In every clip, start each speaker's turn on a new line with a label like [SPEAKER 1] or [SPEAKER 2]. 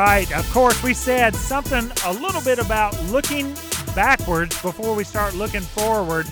[SPEAKER 1] right. Of course, we said something a little bit about looking backwards before we start looking forward.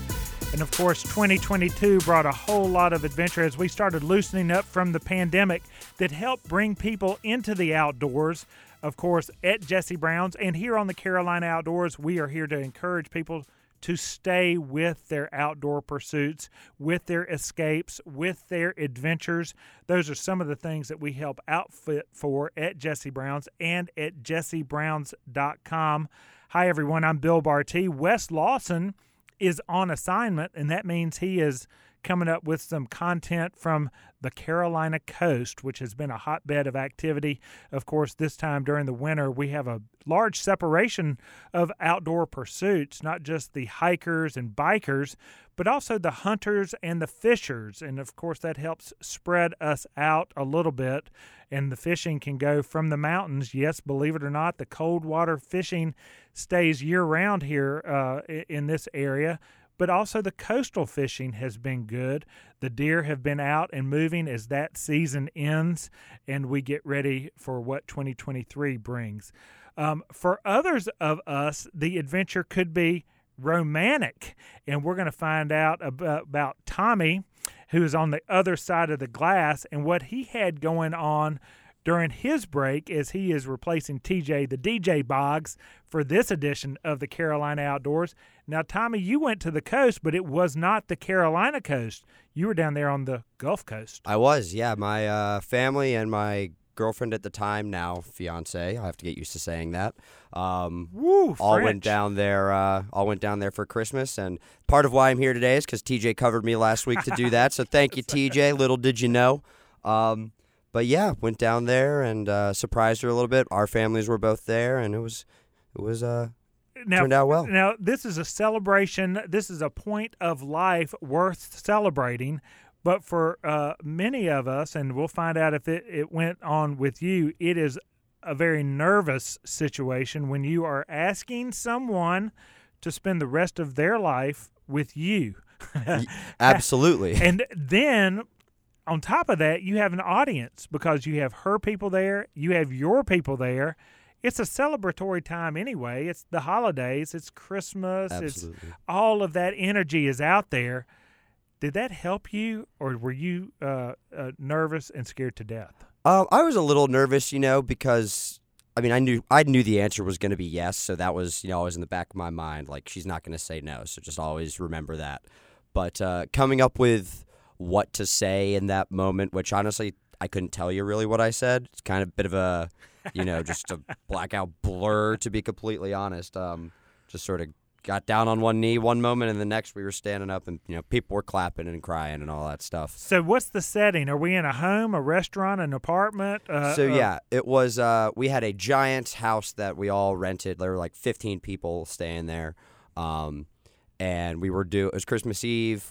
[SPEAKER 1] And of course, 2022 brought a whole lot of adventure as we started loosening up from the pandemic that helped bring people into the outdoors. Of course, at Jesse Brown's and here on the Carolina Outdoors, we are here to encourage people to stay with their outdoor pursuits, with their escapes, with their adventures. Those are some of the things that we help outfit for at Jesse Brown's and at jessebrowns.com. Hi, everyone. I'm Bill Barty. Wes Lawson is on assignment, and that means he is coming up with some content from the Carolina coast, which has been a hotbed of activity. Of course, this time during the winter, we have a large separation of outdoor pursuits, not just the hikers and bikers, but also the hunters and the fishers. And of course, that helps spread us out a little bit. And the fishing can go from the mountains. Yes, believe it or not, the cold water fishing stays year round here uh, in this area but also the coastal fishing has been good. The deer have been out and moving as that season ends and we get ready for what 2023 brings. Um, for others of us, the adventure could be romantic, and we're going to find out about, about Tommy, who is on the other side of the glass, and what he had going on during his break as he is replacing TJ, the DJ Boggs, for this edition of the Carolina Outdoors. Now, Tommy, you went to the coast, but it was not the Carolina coast. You were down there on the Gulf Coast.
[SPEAKER 2] I was, yeah. My uh, family and my girlfriend at the time, now fiance, I have to get used to saying that. Um,
[SPEAKER 1] Woo,
[SPEAKER 2] all
[SPEAKER 1] French.
[SPEAKER 2] went down there. Uh, all went down there for Christmas, and part of why I'm here today is because TJ covered me last week to do that. So thank you, TJ. Little did you know. Um, but yeah, went down there and uh, surprised her a little bit. Our families were both there, and it was it was uh,
[SPEAKER 1] now,
[SPEAKER 2] turned out well.
[SPEAKER 1] Now, this is a celebration. This is a point of life worth celebrating. But for uh, many of us, and we'll find out if it, it went on with you, it is a very nervous situation when you are asking someone to spend the rest of their life with you.
[SPEAKER 2] Absolutely.
[SPEAKER 1] and then on top of that, you have an audience because you have her people there, you have your people there. It's a celebratory time anyway. It's the holidays, it's Christmas,
[SPEAKER 2] Absolutely.
[SPEAKER 1] it's all of that energy is out there. Did that help you, or were you uh, uh, nervous and scared to death?
[SPEAKER 2] Uh, I was a little nervous, you know, because I mean, I knew I knew the answer was going to be yes, so that was you know always in the back of my mind. Like she's not going to say no, so just always remember that. But uh, coming up with what to say in that moment, which honestly I couldn't tell you really what I said. It's kind of a bit of a, you know, just a blackout blur to be completely honest. Um, just sort of got down on one knee one moment, and the next we were standing up, and you know, people were clapping and crying and all that stuff.
[SPEAKER 1] So, what's the setting? Are we in a home, a restaurant, an apartment? Uh,
[SPEAKER 2] so
[SPEAKER 1] uh,
[SPEAKER 2] yeah, it was. Uh, we had a giant house that we all rented. There were like 15 people staying there, um, and we were do. It was Christmas Eve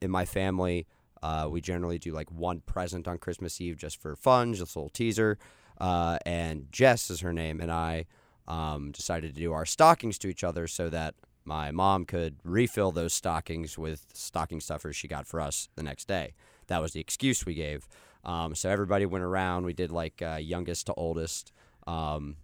[SPEAKER 2] in my family. Uh, we generally do like one present on Christmas Eve just for fun, just a little teaser. Uh, and Jess is her name, and I um, decided to do our stockings to each other so that my mom could refill those stockings with stocking stuffers she got for us the next day. That was the excuse we gave. Um, so everybody went around. We did like uh, youngest to oldest, because um,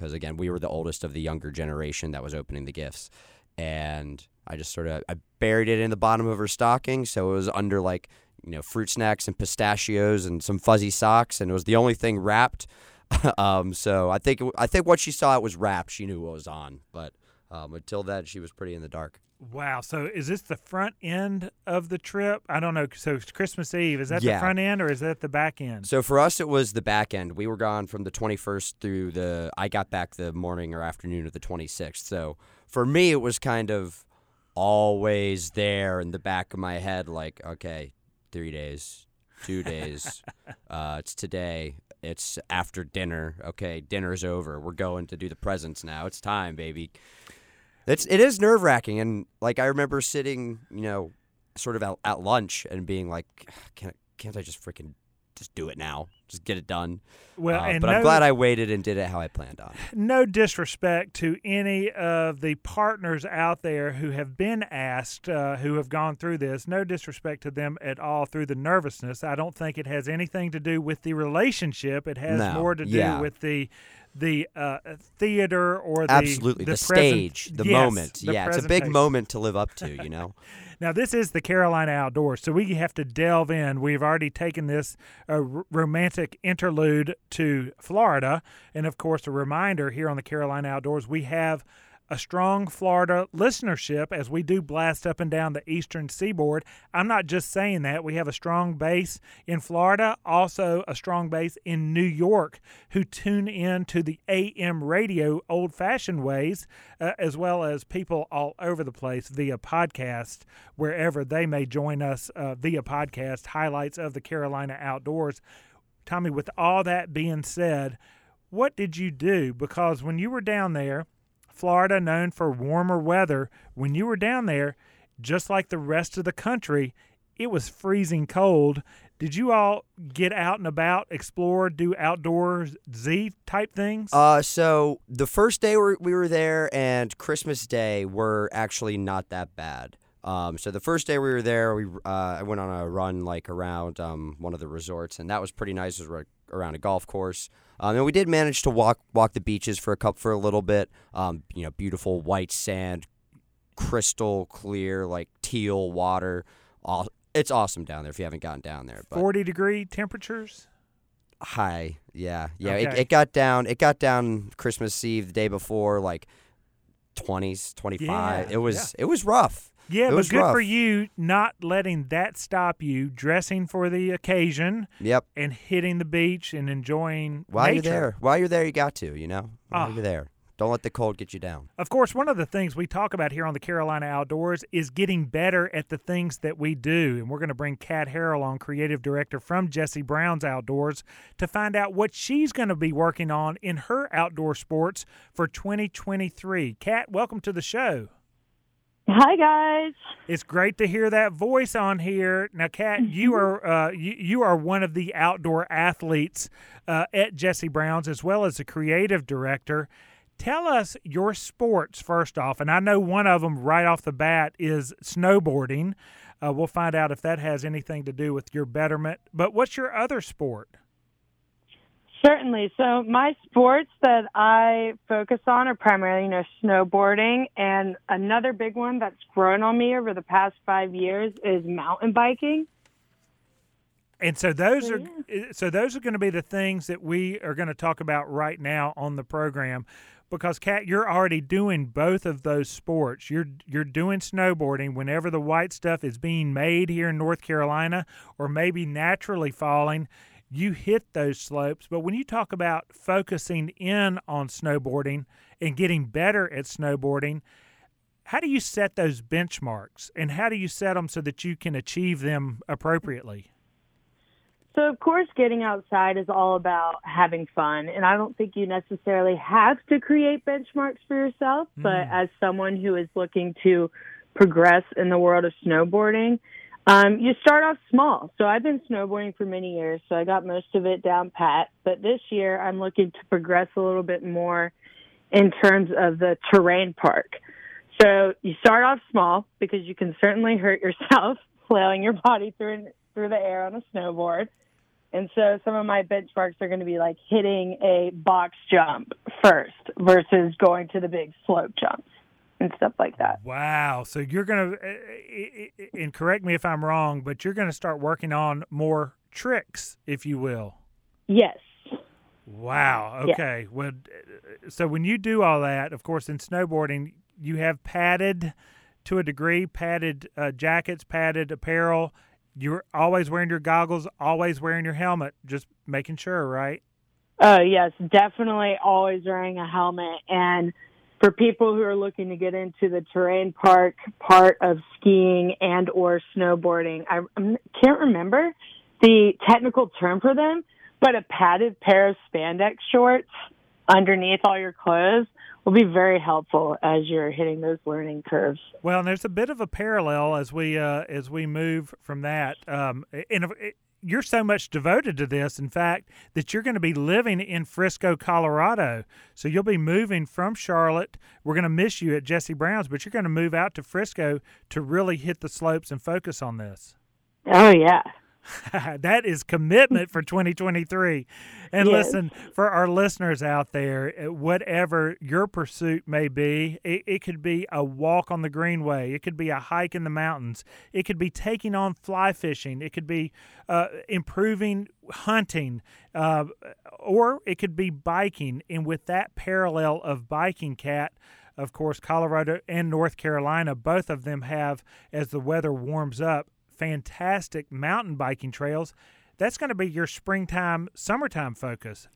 [SPEAKER 2] again, we were the oldest of the younger generation that was opening the gifts. And I just sort of I buried it in the bottom of her stocking, so it was under like you know fruit snacks and pistachios and some fuzzy socks, and it was the only thing wrapped. um, so I think I think what she saw it was wrapped. She knew what was on, but um, until then, she was pretty in the dark.
[SPEAKER 1] Wow. So is this the front end of the trip? I don't know. So it's Christmas Eve. Is that
[SPEAKER 2] Yeah.
[SPEAKER 1] the front end or is that the back end?
[SPEAKER 2] So for us, it was the back end. We were gone from the 21st through the. I got back the morning or afternoon of the 26th. So for me, it was kind of always there in the back of my head, like, okay, three days, two days, uh, it's today. It's after dinner. Okay, dinner's over. We're going to do the presents now. It's time, baby. It's it is nerve wracking, and like I remember sitting, you know, sort of at, at lunch and being like, can't can't I just freaking just do it now? just get it done.
[SPEAKER 1] Well,
[SPEAKER 2] Uh,
[SPEAKER 1] and
[SPEAKER 2] but
[SPEAKER 1] no,
[SPEAKER 2] I'm glad I waited and did it how I planned on.
[SPEAKER 1] no disrespect to any of the partners out there who have been asked, uh, who have gone through this. No disrespect to them at all through the nervousness. I don't think it has anything to do with the relationship. It has
[SPEAKER 2] No,
[SPEAKER 1] more to do
[SPEAKER 2] yeah.
[SPEAKER 1] with the the uh, theater or the
[SPEAKER 2] Absolutely, the,
[SPEAKER 1] present-
[SPEAKER 2] stage, the
[SPEAKER 1] yes,
[SPEAKER 2] moment.
[SPEAKER 1] the
[SPEAKER 2] Yeah, it's a big moment to live up to. You know.
[SPEAKER 1] Now, this is the Carolina Outdoors, so we have to delve in. We've already taken this uh, romantic interlude to Florida. And of course, a reminder here on the Carolina Outdoors, we have a strong Florida listenership as we do blast up and down the eastern seaboard. I'm not just saying that. We have a strong base in Florida, also a strong base in New York who tune in to the AM radio old fashioned ways, uh, as well as people all over the place via podcast, wherever they may join us uh, via podcast, highlights of the Carolina outdoors. Tommy, with all that being said, what did you do? Because when you were down there, Florida, known for warmer weather, when you were down there, just like the rest of the country, it was freezing cold. Did you all get out and about, explore, do outdoors Z type things?
[SPEAKER 2] Uh, so the first day we we were there and Christmas Day were actually not that bad. Um, so the first day we were there, we uh, I went on a run like around um, one of the resorts, and that was pretty nice. It was right around a golf course, um, and we did manage to walk walk the beaches for a cup for a little bit. Um, you know, beautiful white sand, crystal clear, like teal water. Aw- It's awesome down there if you haven't gotten down there. But
[SPEAKER 1] 40 degree temperatures?
[SPEAKER 2] high, yeah, yeah. It,
[SPEAKER 1] Okay.
[SPEAKER 2] it got down. It got down Christmas Eve the day before, like twenties, twenty five.
[SPEAKER 1] Yeah,
[SPEAKER 2] it was it was rough.
[SPEAKER 1] Yeah, but good for you not letting that stop you, dressing for the occasion
[SPEAKER 2] Yep.
[SPEAKER 1] and hitting the beach and enjoying
[SPEAKER 2] While you're
[SPEAKER 1] nature.
[SPEAKER 2] there, while you're there, you got to. You know, while
[SPEAKER 1] Ah.
[SPEAKER 2] you're there, don't let the cold get you down.
[SPEAKER 1] Of course, one of the things we talk about here on the Carolina Outdoors is getting better at the things that we do. And we're going to bring Kat Harrell on, creative director from Jesse Brown's Outdoors, to find out what she's going to be working on in her outdoor sports for 2023. Kat, welcome to the show.
[SPEAKER 3] Hi guys.
[SPEAKER 1] It's great to hear that voice on here. Now, Kat, you are uh, you, you are one of the outdoor athletes uh, at Jesse Brown's, as well as the creative director. Tell us your sports first off, and I know one of them right off the bat is snowboarding. Uh, we'll find out if that has anything to do with your betterment. But what's your other sport?
[SPEAKER 3] Certainly. So my sports that I focus on are primarily, you know, snowboarding and another big one that's grown on me over the past 5 years is mountain biking.
[SPEAKER 1] And so those
[SPEAKER 3] So,
[SPEAKER 1] are eh, so those are going to be the things that we are going to talk about right now on the program because Kat you're already doing both of those sports. You're you're doing snowboarding whenever the white stuff is being made here in North Carolina or maybe naturally falling, you hit those slopes. But when you talk about focusing in on snowboarding and getting better at snowboarding, how do you set those benchmarks and how do you set them so that you can achieve them appropriately?
[SPEAKER 3] So of course getting outside is all about having fun and I don't think you necessarily have to create benchmarks for yourself, but
[SPEAKER 1] Mm.
[SPEAKER 3] as someone who is looking to progress in the world of snowboarding, um, you start off small. So I've been snowboarding for many years, so I got most of it down pat. But this year I'm looking to progress a little bit more in terms of the terrain park. So you start off small because you can certainly hurt yourself flailing your body through through the air on a snowboard. And so some of my benchmarks are going to be like hitting a box jump first versus going to the big slope jumps and stuff like that.
[SPEAKER 1] Wow. So you're going to, uh, uh, uh, and correct me if I'm wrong, but you're going to start working on more tricks, if you will.
[SPEAKER 3] Yes.
[SPEAKER 1] Wow. Okay. Well, uh, so when you do all that, of course, in snowboarding, you have padded to a degree, padded uh, jackets, padded apparel. You're always wearing your goggles, always wearing your helmet, just making sure, right?
[SPEAKER 3] Oh, yes, definitely always wearing a helmet. And for people who are looking to get into the terrain park part of skiing and or snowboarding, I can't remember the technical term for them, but a padded pair of spandex shorts underneath all your clothes will be very helpful as you're hitting those learning curves.
[SPEAKER 1] Well, and there's a bit of a parallel as we uh, as we move from that. Um, and you're so much devoted to this, in fact, that you're going to be living in Frisco, Colorado. So you'll be moving from Charlotte. We're going to miss you at Jesse Brown's, but you're going to move out to Frisco to really hit the slopes and focus on this.
[SPEAKER 3] Oh yeah.
[SPEAKER 1] that is commitment for 2023. And
[SPEAKER 3] Yes.
[SPEAKER 1] listen, for our listeners out there, uh, whatever your pursuit may be, it, it could be a walk on the greenway, it could be a hike in the mountains, it could be taking on fly fishing, it could be uh, improving hunting, uh, or it could be biking. And with that parallel of biking, Kat. Of course, Colorado and North Carolina, both of them have, as the weather warms up, fantastic mountain biking trails. That's going to be your springtime, summertime focus.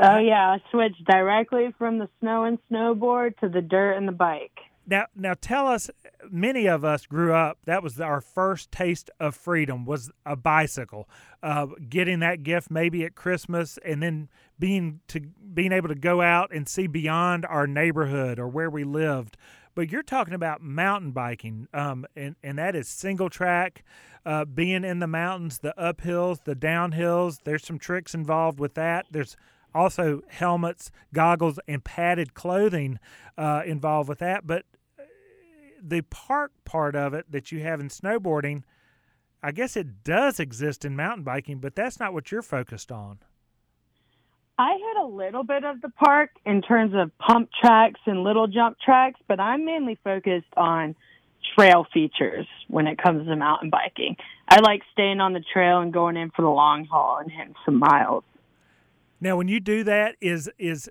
[SPEAKER 3] Oh yeah. I switched directly from the snow and snowboard to the dirt and the bike.
[SPEAKER 1] Now, now tell us. Many of us grew up. That was our first taste of freedom. Was a bicycle. Uh, getting that gift maybe at Christmas, and then being to being able to go out and see beyond our neighborhood or where we lived. But you're talking about mountain biking, um, and and that is single track, uh, being in the mountains, the uphills, the downhills. There's some tricks involved with that. There's also helmets, goggles, and padded clothing uh, involved with that. But uh, the park part of it that you have in snowboarding, I guess it does exist in mountain biking, but that's not what you're focused on.
[SPEAKER 3] I hit a little bit of the park in terms of pump tracks and little jump tracks, but I'm mainly focused on trail features when it comes to mountain biking. I like staying on the trail and going in for the long haul and hitting some miles.
[SPEAKER 1] Now, when you do that, is is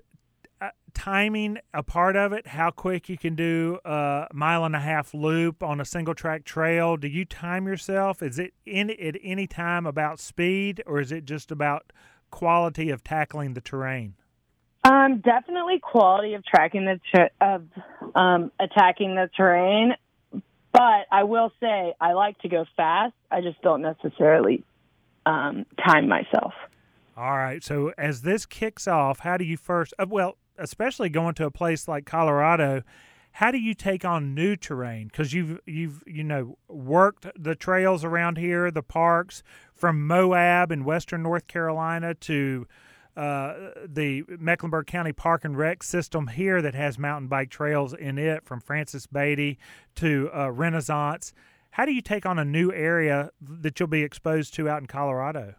[SPEAKER 1] uh, timing a part of it? How quick you can do a mile and a half loop on a single track trail? Do you time yourself? Is it in at any time about speed, or is it just about quality of tackling the terrain?
[SPEAKER 3] Um, definitely quality of tracking the ter- of um, attacking the terrain, but I will say I like to go fast. I just don't necessarily um, time myself.
[SPEAKER 1] All right. So as this kicks off, how do you first? Uh, well, especially going to a place like Colorado, how do you take on new terrain? Because you've you've you know worked the trails around here, the parks from Moab in western North Carolina to uh, the Mecklenburg County Park and Rec system here that has mountain bike trails in it, from Francis Beatty to uh, Renaissance. How do you take on a new area that you'll be exposed to out in Colorado?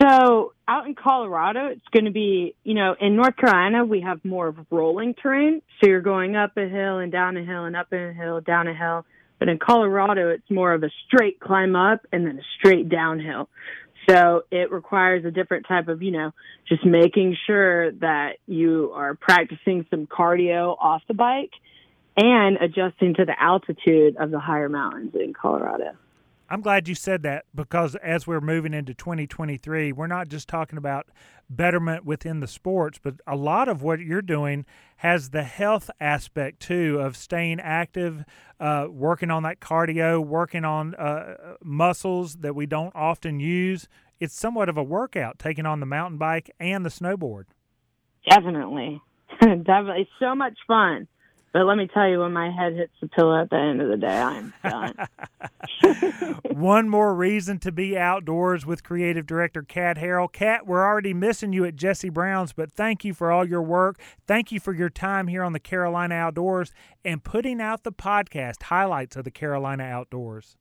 [SPEAKER 3] So out in Colorado, it's going to be, you know, in North Carolina, we have more of rolling terrain. So you're going up a hill and down a hill and up a hill, down a hill. But in Colorado, it's more of a straight climb up and then a straight downhill. So it requires a different type of, you know, just making sure that you are practicing some cardio off the bike and adjusting to the altitude of the higher mountains in Colorado.
[SPEAKER 1] I'm glad you said that because as we're moving into 2023, we're not just talking about betterment within the sports, but a lot of what you're doing has the health aspect too of staying active, uh, working on that cardio, working on uh, muscles that we don't often use. It's somewhat of a workout taking on the mountain bike and the snowboard.
[SPEAKER 3] Definitely. Definitely. So much fun. But let me tell you, when my head hits the pillow at the end of the day, I'm done.
[SPEAKER 1] One more reason to be outdoors with creative director Kat Harrell. Kat, we're already missing you at Jesse Brown's, but thank you for all your work. Thank you for your time here on the Carolina Outdoors and putting out the podcast highlights of the Carolina Outdoors.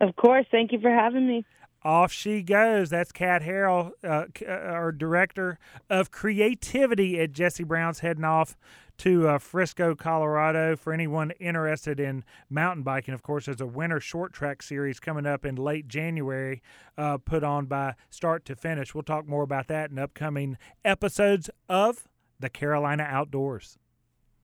[SPEAKER 3] of course. Thank you for having me.
[SPEAKER 1] Off she goes. That's Kat Harrell, uh, uh, our director of creativity at Jesse Brown's, heading off to uh, Frisco, Colorado. For anyone interested in mountain biking, of course, there's a winter short track series coming up in late January, uh, put on by Start to Finish. We'll talk more about that in upcoming episodes of the Carolina Outdoors.